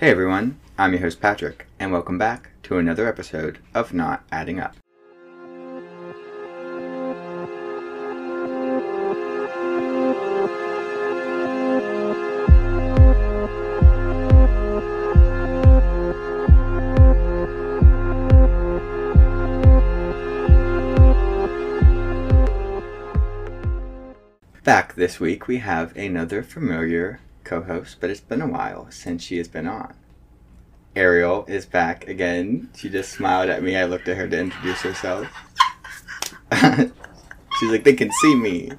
Hey everyone, I'm your host Patrick, and welcome back to another episode of Not Adding Up. Back this week, we have another familiar co host, but it's been a while since she has been on. Ariel is back again. She just smiled at me. I looked at her to introduce herself. She's like, they can see me.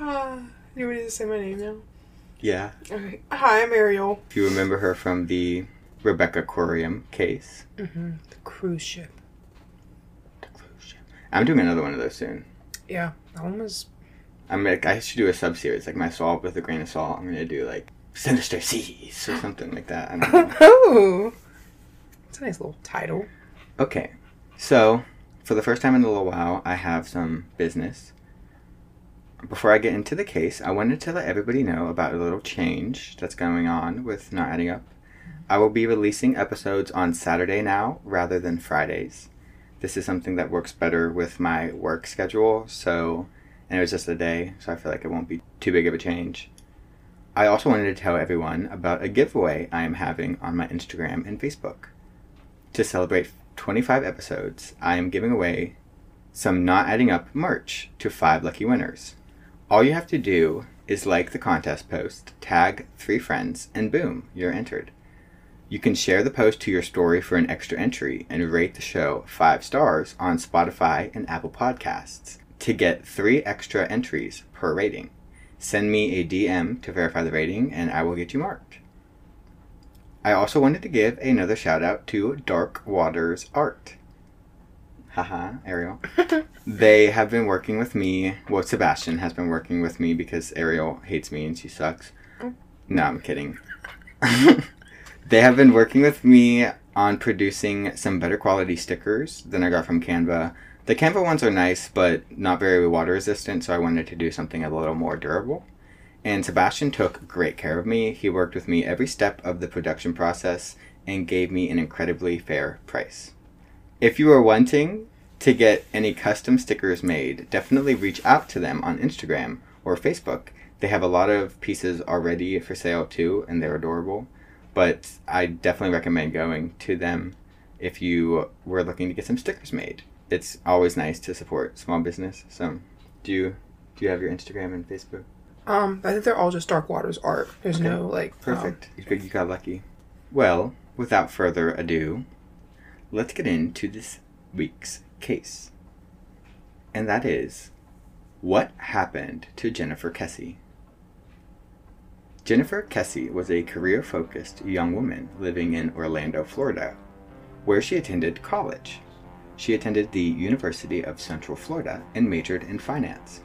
Uh, you ready to say my name now? Yeah. Okay. Hi, I'm Ariel. If you remember her from the Rebecca Coriam case. Mm-hmm. The cruise ship. The cruise ship. I'm doing another one of those soon. Yeah, that one was. I'm like, I should do a sub series, like my salt with a grain of salt. I'm gonna do like Sinister Seas or something like that. I don't know. oh, it's a nice little title. Okay, so for the first time in a little while, I have some business. Before I get into the case, I wanted to let everybody know about a little change that's going on with Not Adding Up. I will be releasing episodes on Saturday now rather than Fridays. This is something that works better with my work schedule, so, and it was just a day, so I feel like it won't be too big of a change. I also wanted to tell everyone about a giveaway I am having on my Instagram and Facebook. To celebrate 25 episodes, I am giving away some Not Adding Up merch to five lucky winners. All you have to do is like the contest post, tag three friends, and boom, you're entered. You can share the post to your story for an extra entry and rate the show five stars on Spotify and Apple Podcasts to get three extra entries per rating. Send me a DM to verify the rating and I will get you marked. I also wanted to give another shout out to Dark Waters Art. Haha, Ariel. they have been working with me. Well, Sebastian has been working with me because Ariel hates me and she sucks. Mm. No, I'm kidding. they have been working with me on producing some better quality stickers than I got from Canva. The Canva ones are nice, but not very water resistant, so I wanted to do something a little more durable. And Sebastian took great care of me. He worked with me every step of the production process and gave me an incredibly fair price. If you are wanting to get any custom stickers made, definitely reach out to them on Instagram or Facebook. They have a lot of pieces already for sale too, and they're adorable. But I definitely recommend going to them if you were looking to get some stickers made. It's always nice to support small business. So, do you do you have your Instagram and Facebook? Um, I think they're all just Dark Waters art. There's Okay. no like. um, Perfect. You you got lucky. Well, without further ado, let's get into this week's case. And that is what happened to Jennifer Kesse? Jennifer Kesse was a career focused young woman living in Orlando, Florida, where she attended college. She attended the University of Central Florida and majored in finance.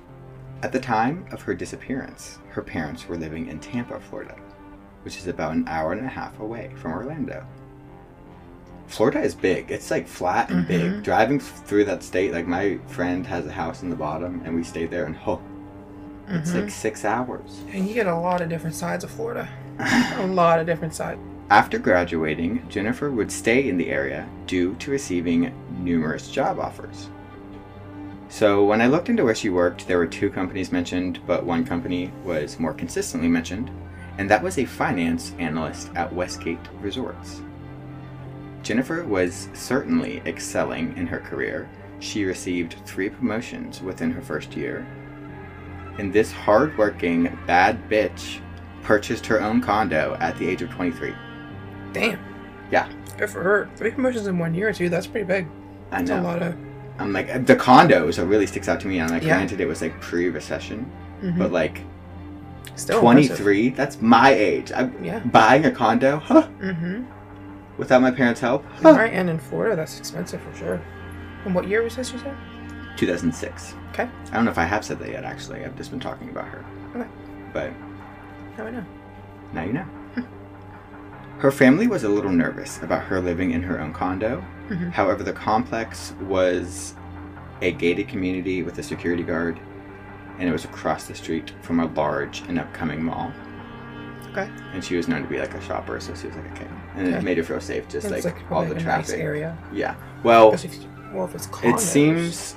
At the time of her disappearance, her parents were living in Tampa, Florida, which is about an hour and a half away from Orlando. Florida is big. It's like flat and big. Mhm. Driving through that state, like my friend has a house in the bottom, and we stayed there, and oh, it's mhm. like six hours. And you get a lot of different sides of Florida. a lot of different sides. After graduating, Jennifer would stay in the area due to receiving numerous job offers. So, when I looked into where she worked, there were two companies mentioned, but one company was more consistently mentioned, and that was a finance analyst at Westgate Resorts. Jennifer was certainly excelling in her career. She received three promotions within her first year. And this hardworking, bad bitch purchased her own condo at the age of 23. Damn. Yeah. Good for her. Three promotions in one year or two. That's pretty big. I That's know. a lot of. I'm like the condos. It really sticks out to me. I'm like, Yeah. granted, it was like pre-recession, mhm. but like Still 23. That's my age. I'm Yeah. buying a condo, huh? Mm-hmm. Without my parents' help, huh? Right, and in Florida, that's expensive for sure. And what year was this? You said? 2006. Okay. I don't know if I have said that yet. Actually, I've just been talking about her. Okay. But Now I know. now you know. Her family was a little nervous about her living in her own condo. Mhm. However, the complex was a gated community with a security guard, and it was across the street from a large and upcoming mall. Okay. and she was known to be like a shopper, so she was like, okay, and it made her feel safe, just like, like, all the a nice traffic. area. Yeah. Well, if well, if it seems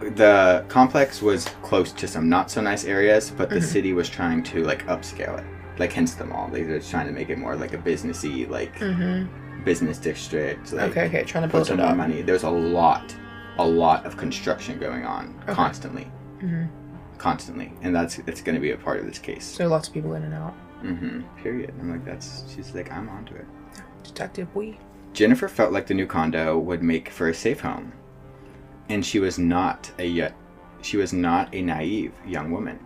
the complex was close to some not so nice areas, but the Mhm. city was trying to like upscale it, like hence the mall. They were trying to make it more like a businessy, like Mm-hmm. business district. Like, okay, okay, trying to put some more money. There's a lot, a lot of construction going on Okay. constantly, hmm constantly, and that's it's going to be a part of this case. So lots of people in and out. hmm Period. I'm like, that's. She's like, I'm onto it. Detective Wee. Jennifer felt like the new condo would make for a safe home, and she was not a yet. She was not a naive young woman.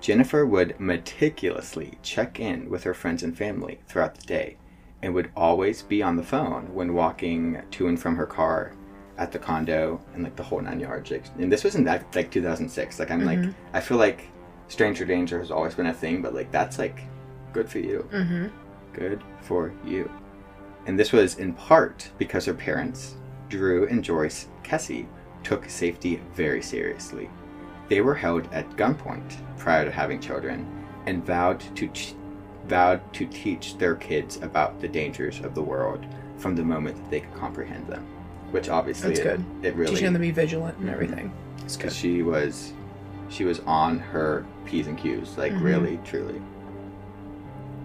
Jennifer would meticulously check in with her friends and family throughout the day, and would always be on the phone when walking to and from her car at the condo and like the whole nine yards. And this was in that like 2006. Like I'm like Mhm. I feel like stranger danger has always been a thing, but like that's like good for you. Mm-hmm. Good for you. And this was in part because her parents, Drew and Joyce Kesse, took safety very seriously. They were held at gunpoint prior to having children and vowed to ch- vowed to teach their kids about the dangers of the world from the moment that they could comprehend them. Which obviously That's it, good. it really Teaching them to be vigilant and Mhm. everything. It's good. she was she was on her p's and q's like Mhm. really truly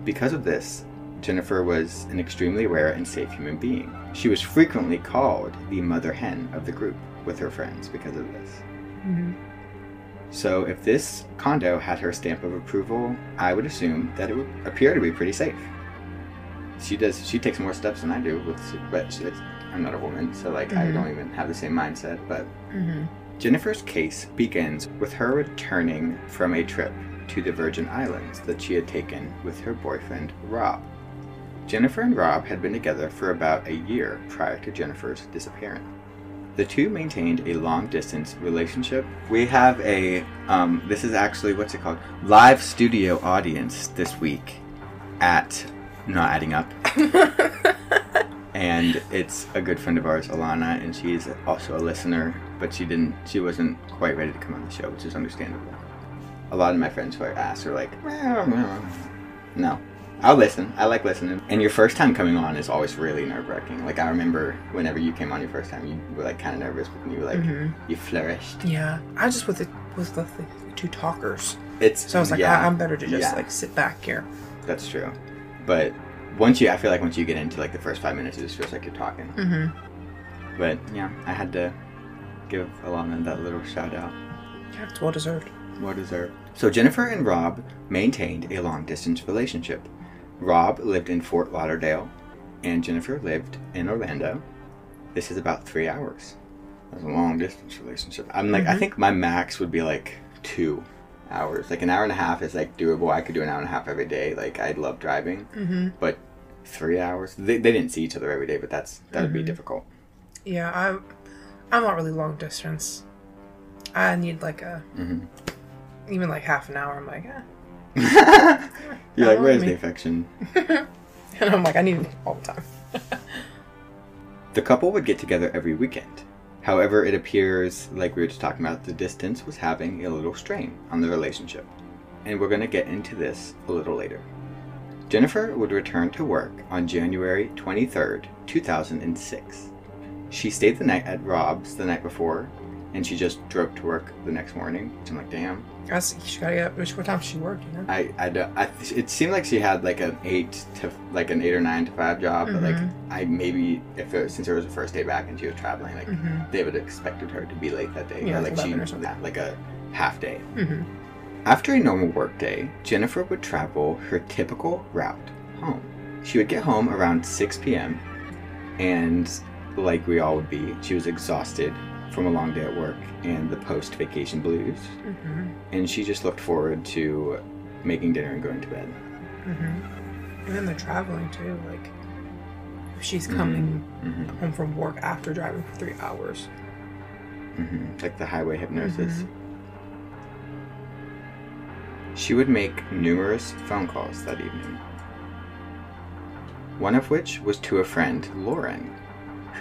because of this jennifer was an extremely rare and safe human being she was frequently called the mother hen of the group with her friends because of this hmm so if this condo had her stamp of approval i would assume that it would appear to be pretty safe she does she takes more steps than i do with but she, i'm not a woman so like i Mhm. don't even have the same mindset but hmm Jennifer's case begins with her returning from a trip to the Virgin Islands that she had taken with her boyfriend, Rob. Jennifer and Rob had been together for about a year prior to Jennifer's disappearance. The two maintained a long distance relationship. We have a, um, this is actually, what's it called? Live studio audience this week at Not Adding Up. and it's a good friend of ours, Alana, and she's also a listener, but she didn't, she wasn't quite ready to come on the show, which is understandable. A lot of my friends who I asked are like, no, I'll listen. I like listening. And your first time coming on is always really nerve wracking. Like I remember whenever you came on your first time, you were like kind of nervous, but you were like, hmm you flourished. Yeah, I just with the with the, the two talkers, It's so I was like, yeah, I, I'm better to just yeah. like sit back here. that's true. But once you, I feel like once you get into like the first five minutes, it just feels like you're talking. Mm-hmm. But yeah, I had to give Alana that little shout out. Yeah, it's well deserved. Well deserved. So Jennifer and Rob maintained a long distance relationship. Rob lived in Fort Lauderdale, and Jennifer lived in Orlando. This is about three hours. That's a long distance relationship. I'm like, I Mhm. think my max would be like two hours. Like an hour and a half is like doable. I could do an hour and a half every day. Like I love driving, Mm-hmm. but three hours. They, they didn't see each other every day, but that's that would be Mhm. difficult. Yeah, I'm I'm not really long distance. I need like a hmm even like half an hour. I'm like, eh. You're like, where's me." the affection? and I'm like, I need it all the time. The couple would get together every weekend. However, it appears, like we were just talking about, the distance was having a little strain on the relationship. And we're going to get into this a little later. Jennifer would return to work on January 23rd, 2006. She stayed the night at Rob's the night before, and she just drove to work the next morning. Which I'm like, damn. Guys, she gotta get. Which what time she work? You know. I, I, I, it seemed like she had like an eight to like an eight or nine to five job, but like Mhm. I maybe if it, since it was the first day back and she was traveling, like Mm-hmm. they would have expected her to be late that day, Yeah, or like she 11 or something. like a half day. Mm-hmm. After a normal work day, Jennifer would travel her typical route home. She would get home around 6 p.m. and like we all would be, she was exhausted from a long day at work and the post-vacation blues, Mm-hmm. and she just looked forward to making dinner and going to bed. Mm-hmm. And then they're traveling too. Like, she's Mhm. coming hmm home from work after driving for three hours. hmm Like the highway hypnosis. Mhm. She would make numerous phone calls that evening. One of which was to a friend, Lauren,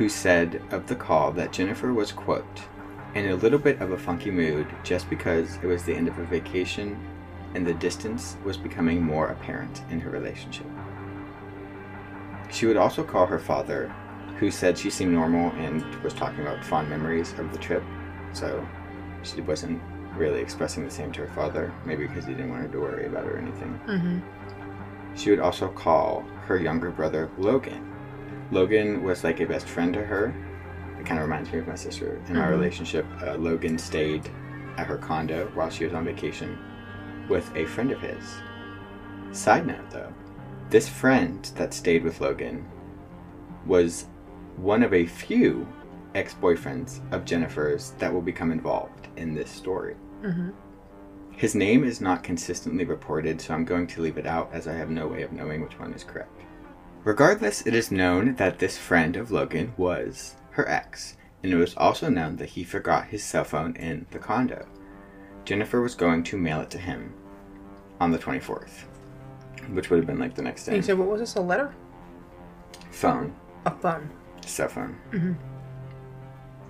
who said of the call that Jennifer was, quote, in a little bit of a funky mood just because it was the end of a vacation and the distance was becoming more apparent in her relationship. She would also call her father, who said she seemed normal and was talking about fond memories of the trip, so she wasn't really expressing the same to her father, maybe because he didn't want her to worry about her or anything. Mm-hmm. She would also call her younger brother Logan. Logan was like a best friend to her. It kind of reminds me of my sister. In our Mhm. relationship, uh, Logan stayed at her condo while she was on vacation with a friend of his. Side note though, this friend that stayed with Logan was one of a few ex boyfriends of Jennifer's that will become involved in this story. Mm-hmm. His name is not consistently reported, so I'm going to leave it out as I have no way of knowing which one is correct. Regardless, it is known that this friend of Logan was her ex, and it was also known that he forgot his cell phone in the condo. Jennifer was going to mail it to him on the 24th, which would have been like the next And you day. said, what was this? A letter? Phone, A phone. cell phone. Mhm.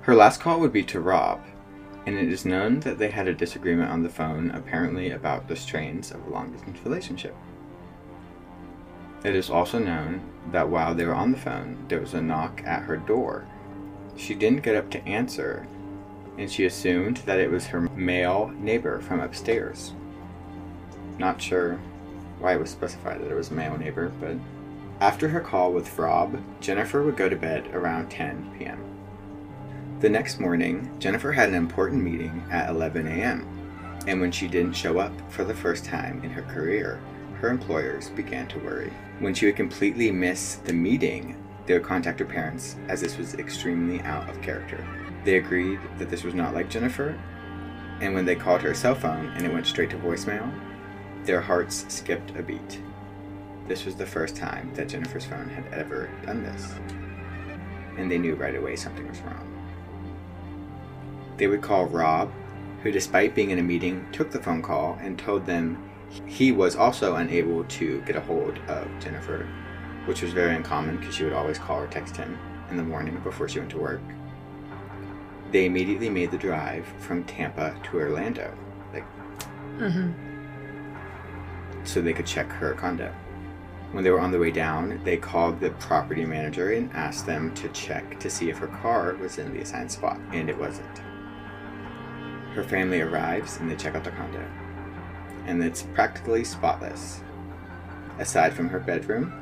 Her last call would be to Rob, and it is known that they had a disagreement on the phone, apparently about the strains of a long distance relationship. It is also known that while they were on the phone, there was a knock at her door. She didn't get up to answer, and she assumed that it was her male neighbor from upstairs. Not sure why it was specified that it was a male neighbor, but after her call with Rob, Jennifer would go to bed around 10 p.m. The next morning, Jennifer had an important meeting at 11 a.m., and when she didn't show up for the first time in her career, her employers began to worry. When she would completely miss the meeting, they would contact her parents, as this was extremely out of character. They agreed that this was not like Jennifer, and when they called her cell phone and it went straight to voicemail, their hearts skipped a beat. This was the first time that Jennifer's phone had ever done this, and they knew right away something was wrong. They would call Rob, who, despite being in a meeting, took the phone call and told them he was also unable to get a hold of Jennifer, which was very uncommon because she would always call or text him in the morning before she went to work. They immediately made the drive from Tampa to Orlando, like Mm-hmm. so they could check her condo. When they were on the way down, they called the property manager and asked them to check to see if her car was in the assigned spot, and it wasn't. Her family arrives and they check out the condo, and it's practically spotless, aside from her bedroom.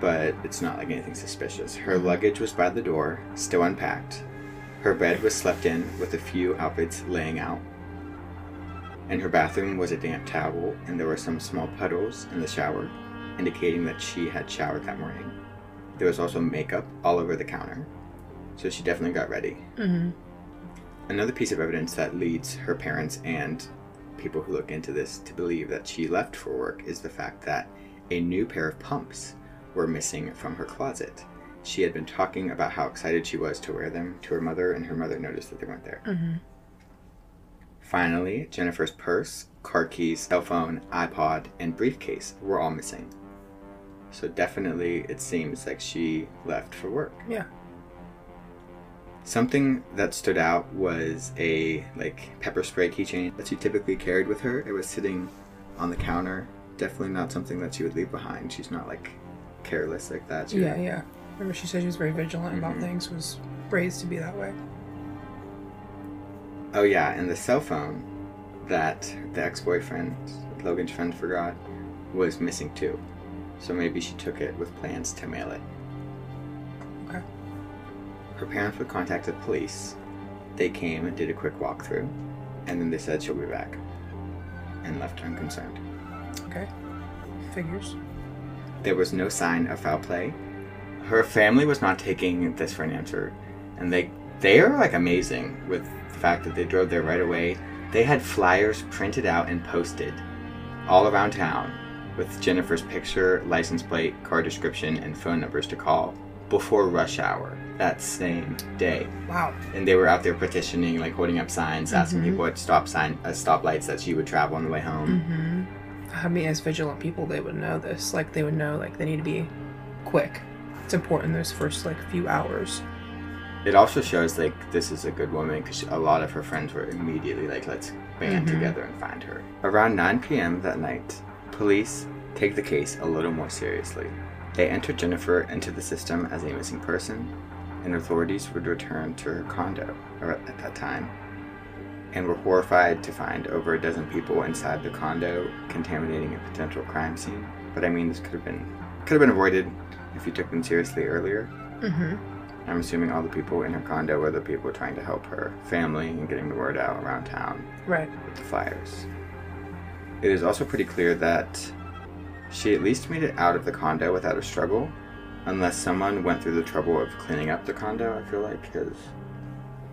But it's not like anything suspicious. Her luggage was by the door, still unpacked. Her bed was slept in with a few outfits laying out. In her bathroom was a damp towel, and there were some small puddles in the shower, indicating that she had showered that morning. There was also makeup all over the counter, so she definitely got ready. Mm-hmm. Another piece of evidence that leads her parents and people who look into this to believe that she left for work is the fact that a new pair of pumps were missing from her closet. She had been talking about how excited she was to wear them to her mother, and her mother noticed that they weren't there. Mm-hmm. Finally, Jennifer's purse, car keys, cell phone, iPod, and briefcase were all missing. So definitely it seems like she left for work. Yeah. Something that stood out was a like pepper spray keychain that she typically carried with her. It was sitting on the counter. Definitely not something that she would leave behind. She's not like careless like that. She Yeah, yeah. Remember, she said she was very vigilant about Mhm. things. Was raised to be that way. Oh yeah, and the cell phone that the ex-boyfriend, Logan's friend, forgot was missing too. So maybe she took it with plans to mail it. Her parents would contact the police. They came and did a quick walkthrough, and then they said she'll be back, and left her unconcerned. Okay. Figures. There was no sign of foul play. Her family was not taking this for an answer, and they they are like amazing with the fact that they drove there right away. They had flyers printed out and posted all around town with Jennifer's picture, license plate, car description, and phone numbers to call before rush hour that same day. Wow. And they were out there petitioning, like holding up signs, asking Mhm. people at stop sign, uh, stoplights that she would travel on the way home. Mm-hmm. I mean, as vigilant people, they would know this. Like, they would know, like, they need to be quick. It's important those first, like, few hours. It also shows like this is a good woman because a lot of her friends were immediately like, let's band Mhm. together and find her. Around 9 p.m. that night, police take the case a little more seriously. They entered Jennifer into the system as a missing person, and authorities would return to her condo at that time and were horrified to find over a dozen people inside the condo contaminating a potential crime scene. But I mean, this could have been could have been avoided if you took them seriously earlier. Mm-hmm. I'm assuming all the people in her condo were the people trying to help her family and getting the word out around town Right. with the fires. It is also pretty clear that she at least made it out of the condo without a struggle, unless someone went through the trouble of cleaning up the condo, I feel like, because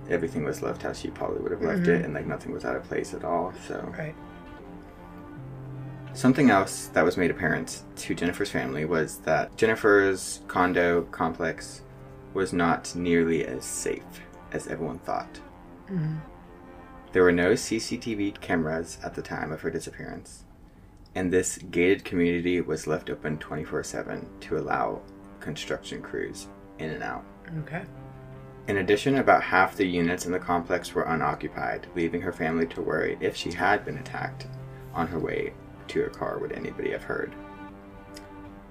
everything was left how she probably would have left Mhm. it, and like nothing was out of place at all, so. Right. Something else that was made apparent to Jennifer's family was that Jennifer's condo complex was not nearly as safe as everyone thought. Mm-hmm. There were no CCTV cameras at the time of her disappearance, and this gated community was left open 24 7 to allow construction crews in and out. Okay. In addition, about half the units in the complex were unoccupied, leaving her family to worry if she had been attacked on her way to her car, would anybody have heard?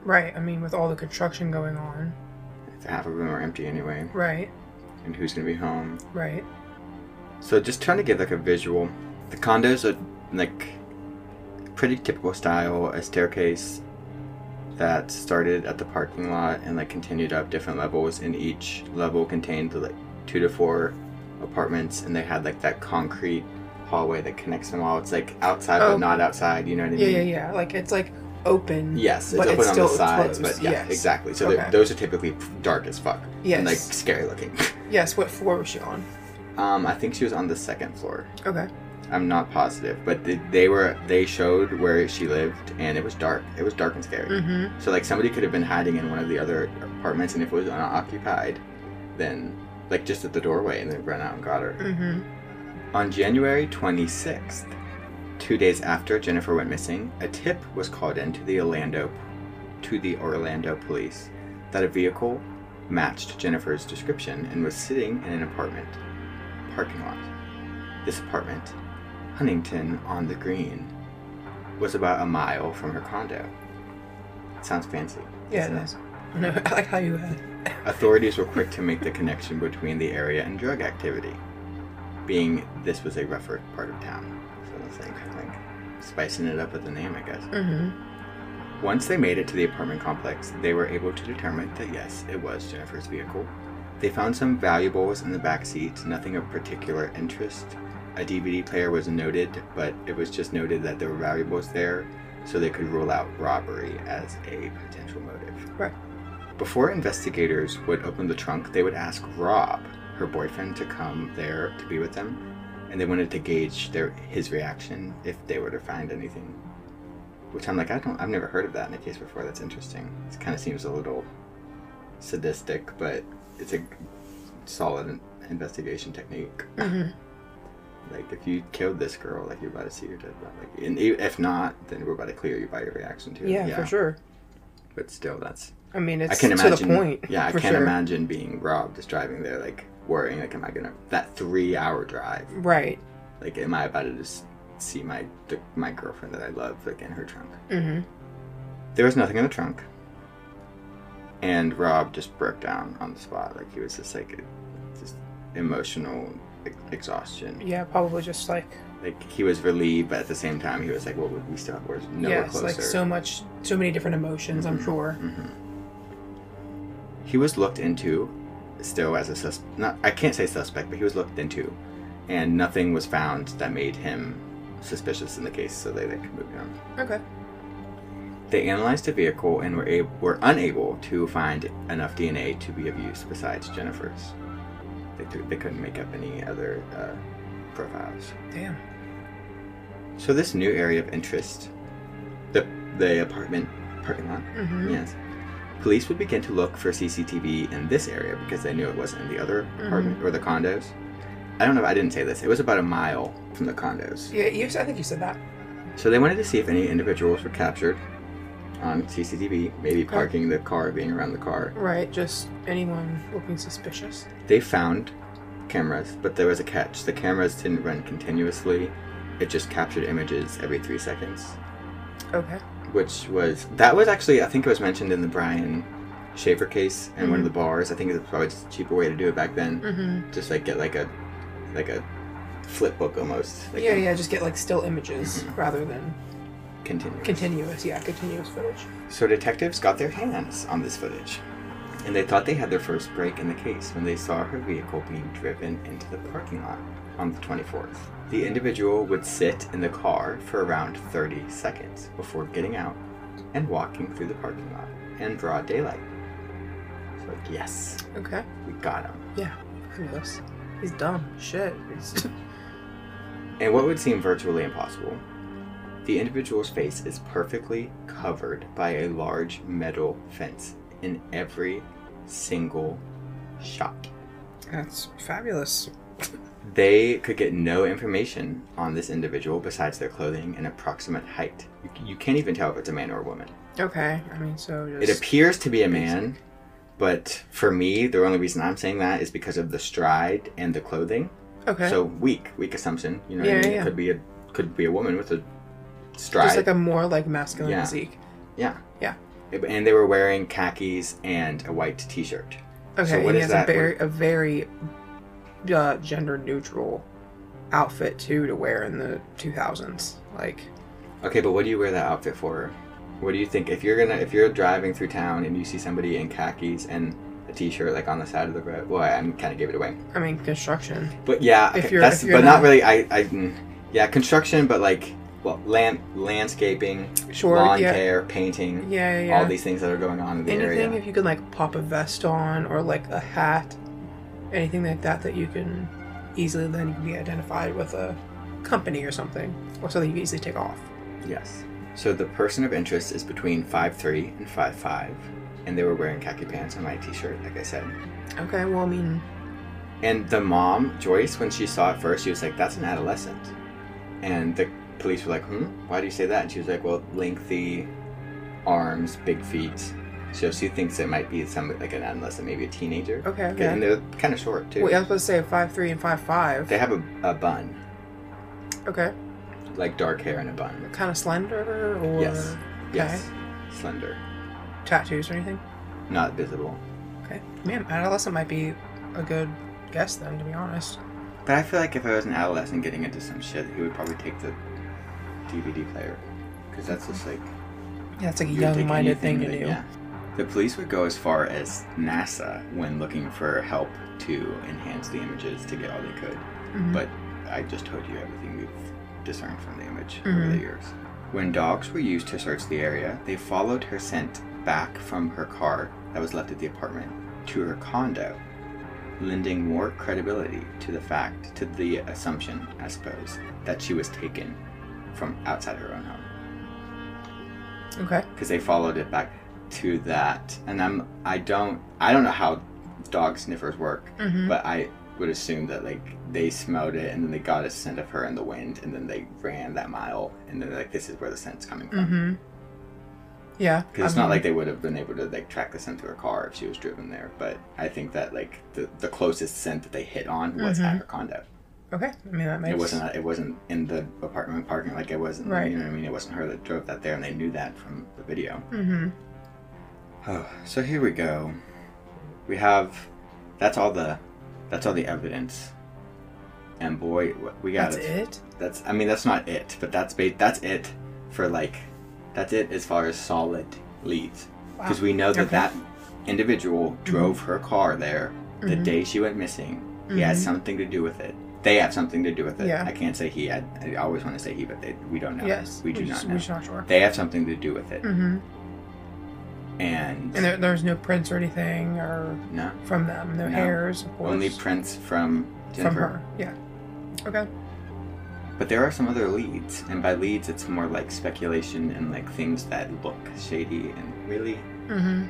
Right. I mean, with all the construction going on. Half of them are empty anyway, Right. and who's gonna be home? Right. So just trying to give like a visual. The condos are like pretty typical style, a staircase that started at the parking lot and like continued up different levels and each level contained like two to four apartments and they had like that concrete hallway that connects them all. It's like outside Oh. but not outside, you know what I Yeah, mean? yeah, yeah. Like it's like open. Yes, it's open it's on the sides, closed, but yeah, yes. exactly. So Okay. those are typically dark as fuck Yes. and like scary looking. Yes. What floor was she on? um, I think she was on the second floor. Okay. I'm not positive, but they, they were they showed where she lived, and it was dark. It was dark and scary. Mm-hmm. So like somebody could have been hiding in one of the other apartments, and if it was unoccupied, then like just at the doorway, and then ran out and got her. Mm-hmm. On January 26th, two days after Jennifer went missing, a tip was called in to the Orlando to the Orlando police that a vehicle matched Jennifer's description and was sitting in an apartment parking lot. This apartment, Huntington on the Green, was about a mile from her condo. Sounds fancy. Yeah, it is. No, I like how you had. Authorities were quick to make the connection between the area and drug activity, being this was a rougher part of town. So it's like, like spicing it up with the name, I guess. Mm-hmm. Once they made it to the apartment complex, they were able to determine that yes, it was Jennifer's vehicle. They found some valuables in the back seat, nothing of particular interest. A DVD player was noted, but it was just noted that there were valuables there, so they could rule out robbery as a potential motive. Right. Before investigators would open the trunk, they would ask Rob, her boyfriend, to come there to be with them, and they wanted to gauge their his reaction if they were to find anything. Which I'm like, I don't, I've never heard of that in a case before. That's interesting. It kind of seems a little sadistic, but it's a solid investigation technique. Mm-hmm. Like, if you killed this girl, like you're about to see your dead body. Like, and if not, then we're about to clear you by your reaction to it. Yeah, for sure. But still, that's I mean, it's I can to imagine. the point. Yeah, I can't sure. imagine being robbed, just driving there, like worrying, like, am I gonna that three hour drive? Right. Like, am I about to just see my the, my girlfriend that I love like in her trunk? Mm-hmm. There was nothing in the trunk, and Rob just broke down on the spot. Like he was just like just emotional exhaustion. Yeah, probably just like Like he was relieved, but at the same time, he was like, "What "Well, we still have? we're nowhere yeah, it's closer." like so much, so many different emotions. I'm Mhm. sure. Mhm. He was looked into still as a sus. Not I can't say suspect, but he was looked into, and nothing was found that made him suspicious in the case. So they, they could move on. Okay. They analyzed the vehicle and were able, were unable to find enough DNA to be of use besides Jennifer's. They, they couldn't make up any other uh, profiles. Damn. So this new area of interest, the the apartment parking lot, Mm-hmm. yes, police would begin to look for CCTV in this area because they knew it wasn't in the other Mm-hmm. apartment or the condos. I don't know. if I didn't say this. It was about a mile from the condos. Yeah, you, I think you said that. So they wanted to see if any individuals were captured. On CCTV, maybe Okay. parking the car, being around the car. Right, just anyone looking suspicious. They found cameras, but there was a catch. The cameras didn't run continuously. It just captured images every three seconds, Okay. which was that was actually I think it was mentioned in the Brian Shaffer case in one of the bars. I think it was probably just a cheaper way to do it back then. Mm-hmm. Just like get like a like a flip book almost. Like Yeah, a yeah, just get like still images Mhm. rather than Continuous. continuous. Yeah, continuous footage. So detectives got their hands on this footage, and they thought they had their first break in the case when they saw her vehicle being driven into the parking lot on the 24th. The individual would sit in the car for around 30 seconds before getting out and walking through the parking lot in broad daylight. So like, yes, Okay. we got him. Yeah. He's dumb. Shit. And what would seem virtually impossible, the individual's face is perfectly covered by a large metal fence in every single shot. That's fabulous. They could get no information on this individual besides their clothing and approximate height. You, you can't even tell if it's a man or a woman. Okay. I mean, so It appears to be a man, but for me, the only reason I'm saying that is because of the stride and the clothing. okay. So weak, weak assumption. You know, what Yeah, I mean? yeah. it could be a could be a woman with a stride. just like a more like masculine Yeah. physique. Yeah. Yeah. And they were wearing khakis and a white T-shirt. Okay. So he has that? a very a very uh, gender neutral outfit too to wear in the 2000s. Like. Okay, but what do you wear that outfit for? What do you think if you're gonna if you're driving through town and you see somebody in khakis and a T-shirt like on the side of the road? Well, I kind of gave it away. I mean, construction. But yeah, If okay, you're- that's if you're but not not- really. I I mm, yeah construction, but like well land landscaping, Sure. lawn yeah. care, painting, Yeah, yeah, yeah. all these things that are going on in the anything area. if you can like pop a vest on or like a hat anything like that that you can easily then be identified with a company or something or something you can easily take off Yes. So the person of interest is between five three and five five, and they were wearing khaki pants and my T-shirt, like I said. okay well i mean And the mom, Joyce, when she saw it first, she was like, "That's an adolescent," and the police were like, "Hmm, why do you say that?" And she was like, "Well, lengthy arms, big feet." So she thinks it might be some like an adolescent, maybe a teenager. okay Okay, And they're kind of short too. wait i was supposed to say five three and five five They have a, a bun, okay like dark hair and a bun. kind of slender or Yes. okay Yes. Slender, tattoos or anything not visible. okay man adolescent might be a good guess then to be honest But I feel like if I was an adolescent getting into some shit, he would probably take the DVD player. Because that's just like. yeah it's like a you young-minded thing to that- do yeah. The police would go as far as NASA when looking for help to enhance the images to get all they could. Mhm. But I just told you everything we've discerned from the image over Mhm. the years. When dogs were used to search the area, they followed her scent back from her car that was left at the apartment to her condo, lending more credibility to the fact, to the assumption, I suppose, that she was taken from outside her own home. Okay. Because they followed it back to that. And i'm i don't i don't know how dog sniffers work mm-hmm. but i would assume that like they smelled it and then they got a scent of her in the wind and then they ran that mile and then like this is where the scent's coming from. Mm-hmm. Yeah because it's I not like they would have been able to like track the scent to her car if she was driven there but i think that like the, the closest scent that they hit on was at Mhm. her condo Okay, I mean that makes it wasn't it wasn't in the apartment parking like it wasn't Right. you know what i mean it wasn't her that drove that there and they knew that from the video Mm-hmm. Oh, so here we go. We have that's all the that's all the evidence. And boy, we got That's it. That's I mean that's not it, but that's ba- that's it for like that's it as far as solid leads because we know that Okay. that individual drove her car there the Mhm. day she went missing. He had Mhm. something to do with it. They have something to do with it. Yeah. I can't say he had. I always want to say he, but they, we don't know. Yes, we do not know. We're not sure. They have something to do with it, Mm-hmm. and, And there, there's no prints or anything or no, from them, no, No. hairs, of course. only prints from Jennifer. from her. Yeah. Okay. But there are some other leads, and by leads, it's more like speculation and like things that look shady and really Mm-hmm.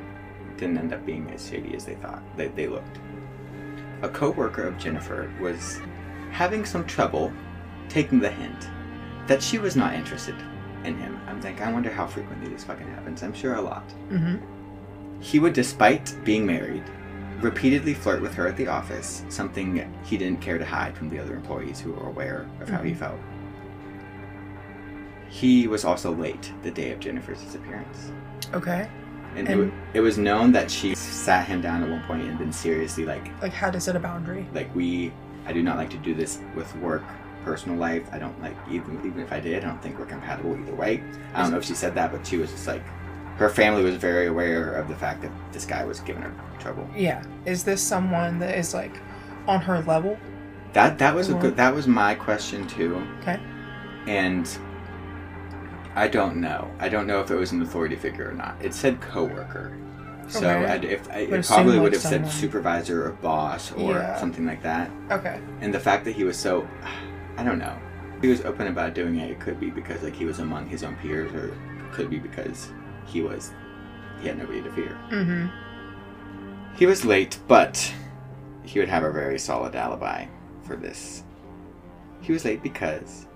didn't end up being as shady as they thought they, they looked. A co-worker of Jennifer was having some trouble taking the hint that she was not interested in him I'm like, I wonder how frequently this fucking happens. I'm sure a lot. Mm-hmm. He would, despite being married, repeatedly flirt with her at the office, something he didn't care to hide from the other employees who were aware of how he Mhm. felt. He was also late the day of Jennifer's disappearance. Okay. And, it, And- wa- it was known that she sat him down at one point and been seriously like, Like, how to set a boundary. like we, I do not like to do this with work, personal life. I don't like even even if I did, I don't think we're compatible either way. I don't know if she said that, but she was just like, her family was very aware of the fact that this guy was giving her trouble. Yeah. Is this someone that is like on her level? That that was a good. That was my question too, Okay. and I don't know. I don't know if it was an authority figure or not. It said coworker, so Okay. I'd, if I, it probably would like, have said supervisor or boss or Yeah. something like that. Okay. And the fact that he was so, I don't know. He was open about doing it. It could be because like he was among his own peers, or could be because he was he had nobody to fear. Mm-hmm. He was late, but he would have a very solid alibi for this. He was late because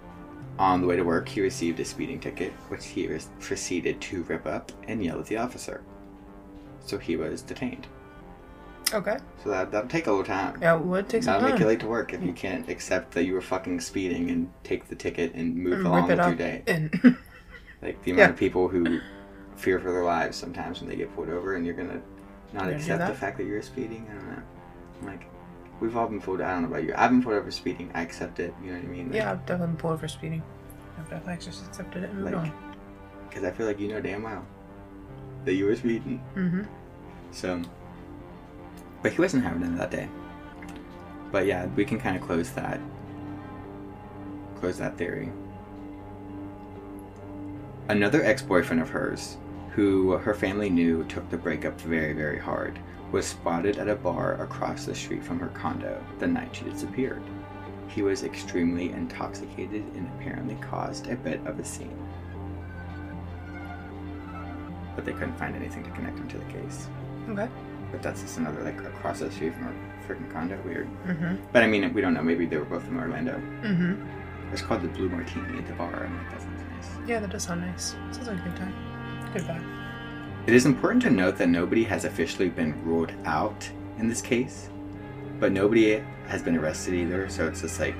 on the way to work he received a speeding ticket, which he proceeded to rip up and yell at the officer. So he was detained. Okay. So that that'll take a little time. Yeah, it would take some That'll make you time. late to work if you can't accept that you were fucking speeding and take the ticket and move And along with it your day. And Like the amount Yeah. of people who fear for their lives sometimes when they get pulled over and you're gonna not You're gonna accept the fact that you're speeding. I don't know. Like we've all been pulled. I don't know about you. I've been pulled over speeding. I accept it. You know what I mean? Like, yeah, I've definitely been pulled for speeding. I've definitely just accepted it and moved Like- on. Because I feel like you know damn well that you were speeding. Mm-hmm. So, but he wasn't having it that day. But yeah, we can kind of close that. Close that theory. Another ex-boyfriend of hers, who her family knew took the breakup very, very hard, was spotted at a bar across the street from her condo the night she disappeared. He was extremely intoxicated and apparently caused a bit of a scene. But they couldn't find anything to connect him to the case. Okay. But that's just another like across the street from her freaking condo. Weird. Mm-hmm. But I mean, we don't know. Maybe they were both from Orlando. Mm-hmm. It's called the Blue Martini at the bar. I'm like, that sounds nice. Yeah, that does sound nice. Sounds like a good time. Good vibe. It is important to note that nobody has officially been ruled out in this case, but nobody has been arrested either. So it's just like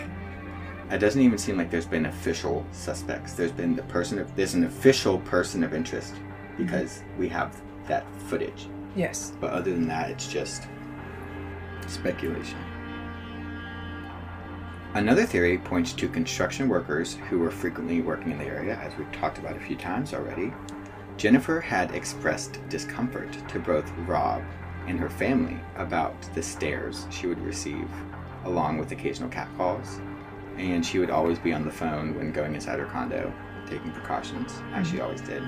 it doesn't even seem like there's been official suspects. There's been the person of there's an official person of interest because we have that footage. Yes. But other than that, it's just speculation. Another theory points to construction workers who were frequently working in the area, as we've talked about a few times already. Jennifer had expressed discomfort to both Rob and her family about the stares she would receive, along with occasional catcalls, and she would always be on the phone when going inside her condo, taking precautions, as she mm-hmm. always did.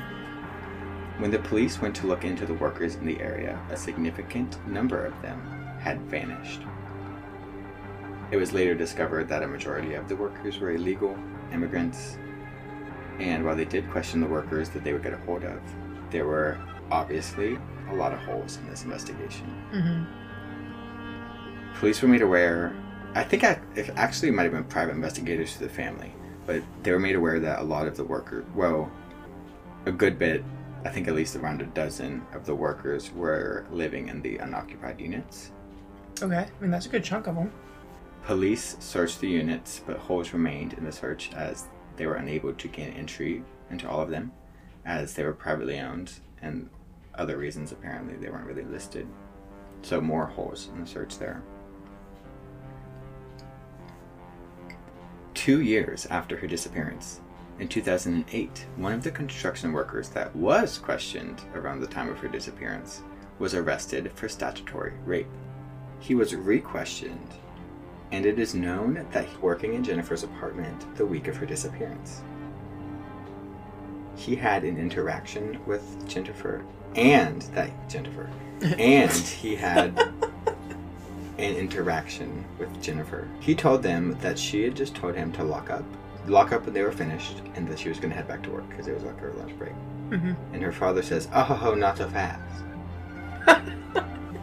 When the police went to look into the workers in the area, a significant number of them had vanished. It was later discovered that a majority of the workers were illegal immigrants, and while they did question the workers that they would get a hold of, there were obviously a lot of holes in this investigation. Mm-hmm. Police were made aware. I think I, it actually might have been private investigators to the family, but they were made aware that a lot of the workers, well, a good bit, I think at least around a dozen of the workers were living in the unoccupied units. Okay. I mean, that's a good chunk of them. Police searched the units, but holes remained in the search as they were unable to gain entry into all of them, as they were privately owned, and other reasons apparently they weren't really listed. So more holes in the search there. Two years after her disappearance, in 2008, one of the construction workers that was questioned around the time of her disappearance was arrested for statutory rape. He was re-questioned and it is known that he was working in Jennifer's apartment the week of her disappearance. He had an interaction with Jennifer, and that Jennifer, and he had an interaction with Jennifer. He told them that she had just told him to lock up, lock up when they were finished, and that she was going to head back to work because it was like her lunch break. Mm-hmm. And her father says, "Oh, ho not so fast."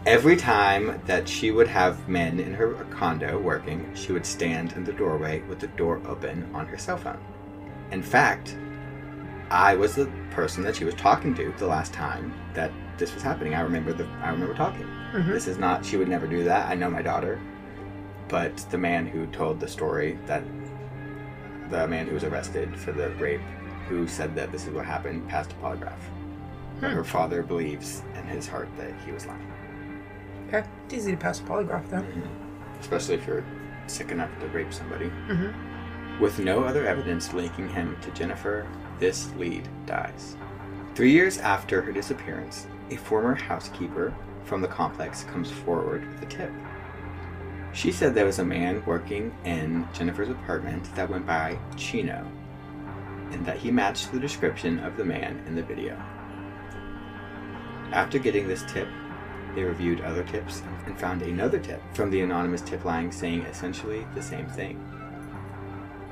Every time that she would have men in her condo working, she would stand in the doorway with the door open on her cell phone. In fact, I was the person that she was talking to the last time that this was happening. I remember the I remember talking. Mhm. This is not she would never do that. I know my daughter. But the man who told the story that the man who was arrested for the rape who said that this is what happened passed a polygraph. Hmm. her father believes in his heart that he was lying. Okay. It's easy to pass a polygraph, though. Especially if you're sick enough to rape somebody. Mm-hmm. With no other evidence linking him to Jennifer, this lead dies. Three years after her disappearance, a former housekeeper from the complex comes forward with a tip. She said there was a man working in Jennifer's apartment that went by Chino, and that he matched the description of the man in the video. After getting this tip, they reviewed other tips and found another tip from the anonymous tip line saying essentially the same thing.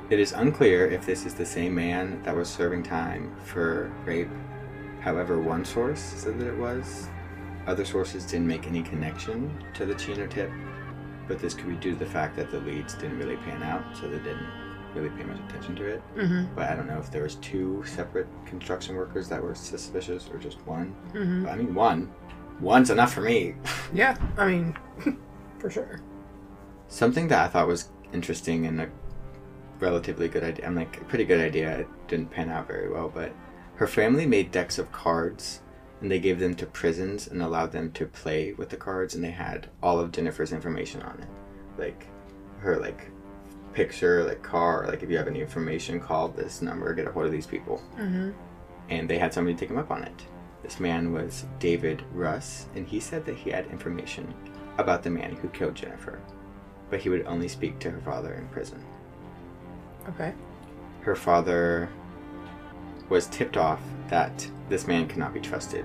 It is unclear if this is the same man that was serving time for rape. However, one source said that it was. Other sources didn't make any connection to the Chino tip, but this could be due to the fact that the leads didn't really pan out, so they didn't really pay much attention to it. Mm-hmm. But I don't know if there was two separate construction workers that were suspicious or just one. Mm-hmm. I mean, one. One's enough for me. Yeah, I mean, for sure. Something that I thought was interesting and a relatively good idea. I'm like a pretty good idea. It didn't pan out very well, but her family made decks of cards and they gave them to prisons and allowed them to play with the cards and they had all of Jennifer's information on it. Like her like picture, like car, like if you have any information, call this number, get a hold of these people. Mm-hmm. And they had somebody take him up on it. This man was David Russ, and he said that he had information about the man who killed Jennifer, but he would only speak to her father in prison. Okay. Her father was tipped off that this man cannot be trusted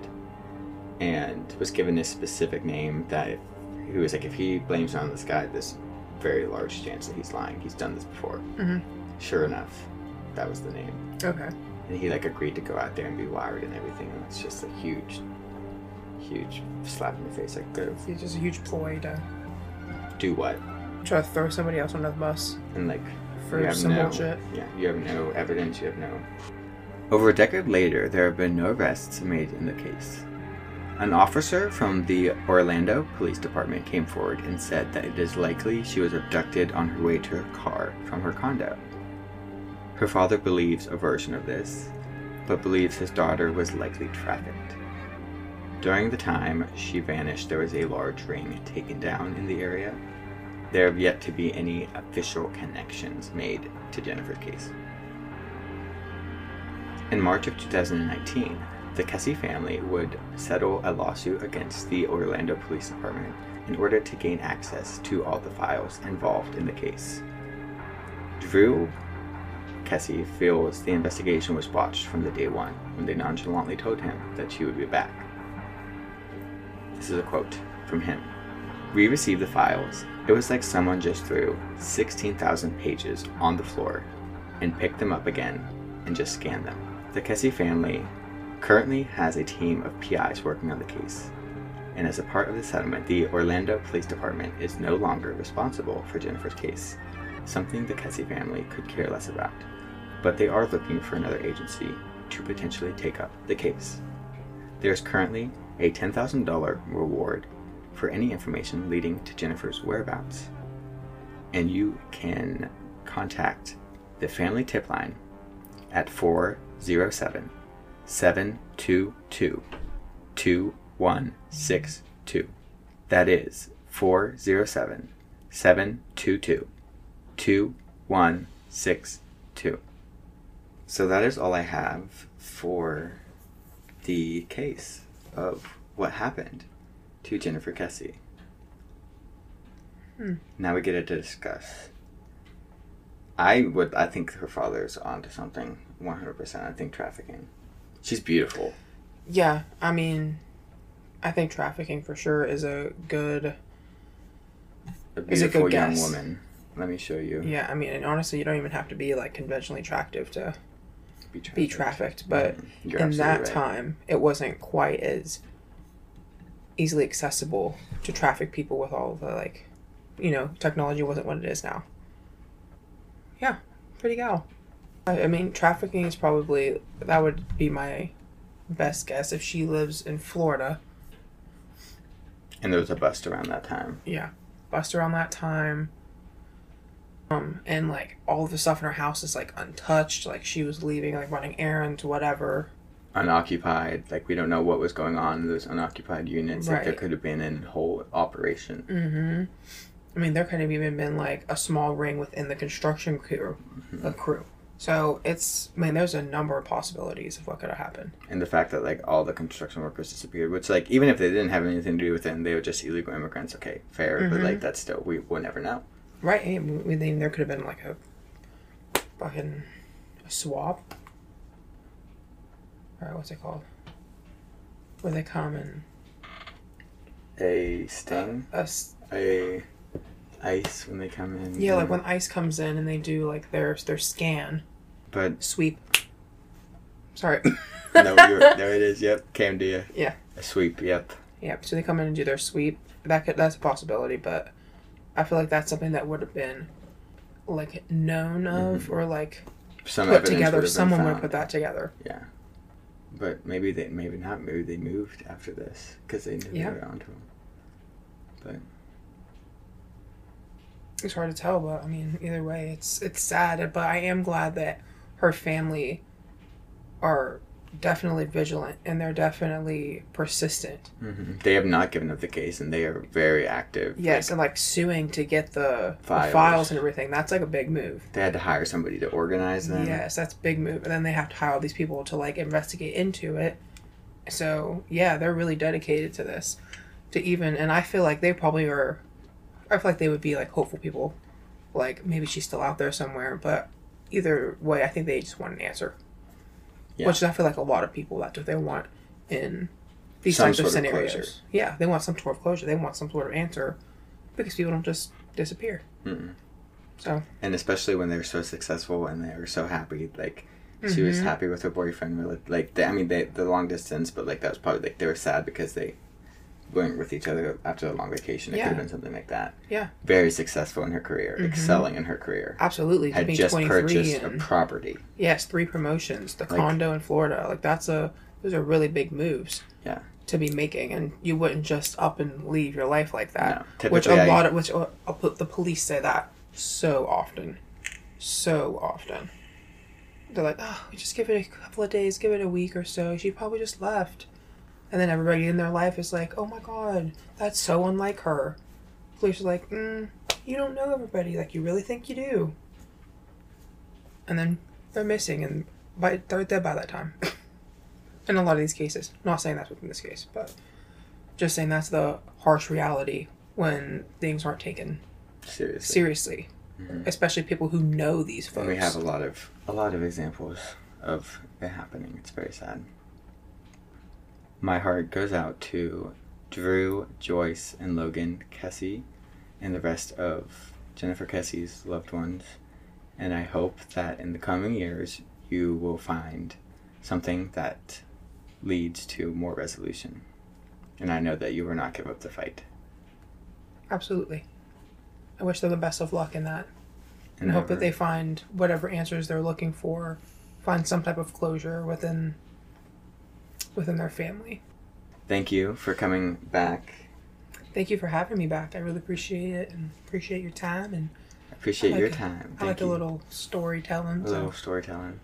and was given this specific name that if, he was like, if he blames it on this guy, this very large chance that he's lying. He's done this before. Mhm. Sure enough, that was the name. Okay. And he like agreed to go out there and be wired and everything. And it's just a huge, huge slap in the face. Like, go It's just a huge ploy to do what? try to throw somebody else under the bus And like, for some no, bullshit. Yeah, you have no evidence. You have no. Over a decade later, there have been no arrests made in the case. An officer from the Orlando Police Department came forward and said that it is likely she was abducted on her way to her car from her condo. Her father believes a version of this, but believes his daughter was likely trafficked. During the time she vanished, there was a large ring taken down in the area. There have yet to be any official connections made to Jennifer's case. In March of 2019, the Kesse family would settle a lawsuit against the Orlando Police Department in order to gain access to all the files involved in the case. Drew Kesse feels the investigation was botched from the day one when they nonchalantly told him that she would be back. This is a quote from him. We received the files. It was like someone just threw 16,000 pages on the floor and picked them up again and just scanned them. The Kesse family currently has a team of PIs working on the case. And as a part of the settlement, the Orlando Police Department is no longer responsible for Jennifer's case, something the Kesse family could care less about. But they are looking for another agency to potentially take up the case. There is currently a $10,000 reward for any information leading to Jennifer's whereabouts. And you can contact the family tip line at 407 722 2162. That is 407 722 2162. So that is all I have for the case of what happened to Jennifer Kesse. Hmm. Now we get it to discuss. I would. I think her father's onto something. One hundred percent. I think trafficking. She's beautiful. Yeah, I mean, I think trafficking for sure is a good. A Is a good beautiful young guess. woman. Let me show you. Yeah, I mean, and honestly, you don't even have to be like conventionally attractive to Be trafficked. be trafficked, but Mhm. In that right. time, it wasn't quite as easily accessible to traffic people with all the like, you know, technology wasn't what it is now. Yeah, pretty gal. I I mean, trafficking is probably that would be my best guess if she lives in Florida. And there was a bust around that time. Yeah, bust around that time. Um, and like all of the stuff in her house is like untouched. Like she was leaving, like running errands, whatever. Unoccupied. Like we don't know what was going on in those unoccupied units. Like there could have been a whole operation. Mm-hmm. I mean, there could have even been like a small ring within the construction crew, a crew. So it's, I mean, there's a number of possibilities of what could have happened. And the fact that like all the construction workers disappeared, which like even if they didn't have anything to do with it, and they were just illegal immigrants. Okay, fair, but Mhm. like that's still we will never know. Right? I mean, there could have been like a fucking a swab. Or what's it called? Where they come and A sting, a s- a ice when they come in. yeah, like when ICE comes in and they do like their their scan But sweep. Sorry. no, you're, there it is. Yep, came to you. Yeah. A sweep. Yep. Yep. So they come in and do their sweep. That could that's a possibility, but I feel like that's something that would have been like known of mm-hmm. or like Some put would together. Someone would found. have put that together. Yeah. But maybe they, maybe not. Maybe they moved after this because they knew Yeah. they were onto him. But It's hard to tell, but I mean, either way, it's it's sad. But I am glad that her family are definitely vigilant and they're definitely persistent. mhm. they have not given up the case, and they are very active. Yes, Like, and like suing to get the the Files. files. and everything. That's like a big move. they had to hire somebody to organize them. Yes, that's a big move. And then they have to hire all these people to like investigate into it. So yeah, they're really dedicated to this. To even and I feel like they probably are I feel like they would be like hopeful people. Like maybe she's still out there somewhere, but either way I think they just want an answer. Yeah. Which I feel like a lot of people that's what they want in these Some types of of scenarios. closure. Yeah, they want some sort of closure. They want some sort of answer because people don't just disappear. Mm-mm. So And especially when they're so successful and they were so happy, like she was Mhm. happy with her boyfriend. Really, like they, I mean, they the long distance, but like that was probably like they were sad because they weren't with each other after a long vacation. It could have been something like that. Yeah. Very successful in her career, Mhm. excelling in her career. absolutely Had just purchased a property. Yes, three promotions. The Like- condo in Florida, like that's a those are really big moves. Yeah. To be making, and you wouldn't just up and leave your life like that. No, which a lot of which uh, I'll put the police say that so often, so often. They're like, oh, we just give it a couple of days, give it a week or so. She probably just left, and then everybody in their life is like, oh my god, that's so unlike her. Police are like, mm, you don't know everybody. Like you really think you do. And then they're missing, and by they're dead by that time. in a lot of these cases, not saying that's within this case, but just saying that's the harsh reality when things aren't taken Seriously. seriously, Mhm. especially people who know these folks. And we have a lot of a lot of examples of it happening. It's very sad. My heart goes out to Drew, Joyce, and Logan Kesse, and the rest of Jennifer Kesse's loved ones. And I hope that in the coming years you will find something that leads to more resolution. And I know that you will not give up the fight. Absolutely. I wish them the best of luck in that, and And hope that they find whatever answers they're looking for, find some type of closure within within their family. Thank you for coming back. Thank you for having me back. I really appreciate it and appreciate your time and I appreciate I like your it. time. I like you. a little storytelling. a little So storytelling.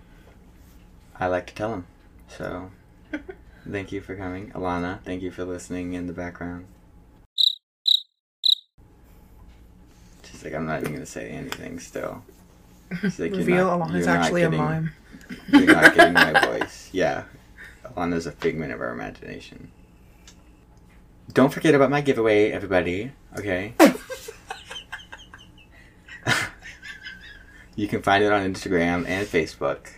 I like to tell them. So, thank you for coming. Alana, thank you for listening in the background. She's like, I'm not even going to say anything still. She's like, reveal not, Alana's actually a mime. You're not getting my voice. Yeah. Alana's a figment of our imagination. Don't forget about my giveaway, everybody. Okay? you can find it on Instagram and Facebook.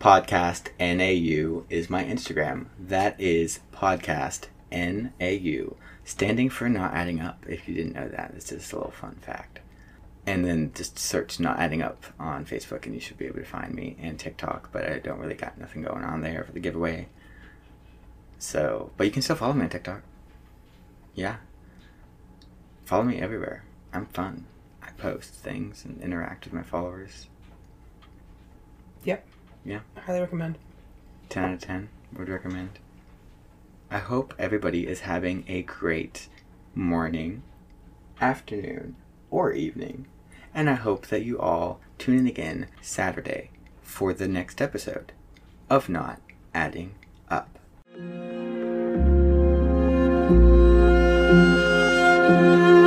Podcast NAU is my Instagram. That is podcast NAU, standing for not adding up. If you didn't know that, it's just a little fun fact. And then just search not adding up on Facebook, and you should be able to find me and TikTok. But I don't really got nothing going on there for the giveaway. So, but you can still follow me on TikTok. Yeah, follow me everywhere. I'm fun. I post things and interact with my followers. Yep. Yeah. I highly recommend. 10 out of 10 would recommend. I hope everybody is having a great morning, afternoon, or evening. And I hope that you all tune in again Saturday for the next episode of Not Adding Up. Thank you.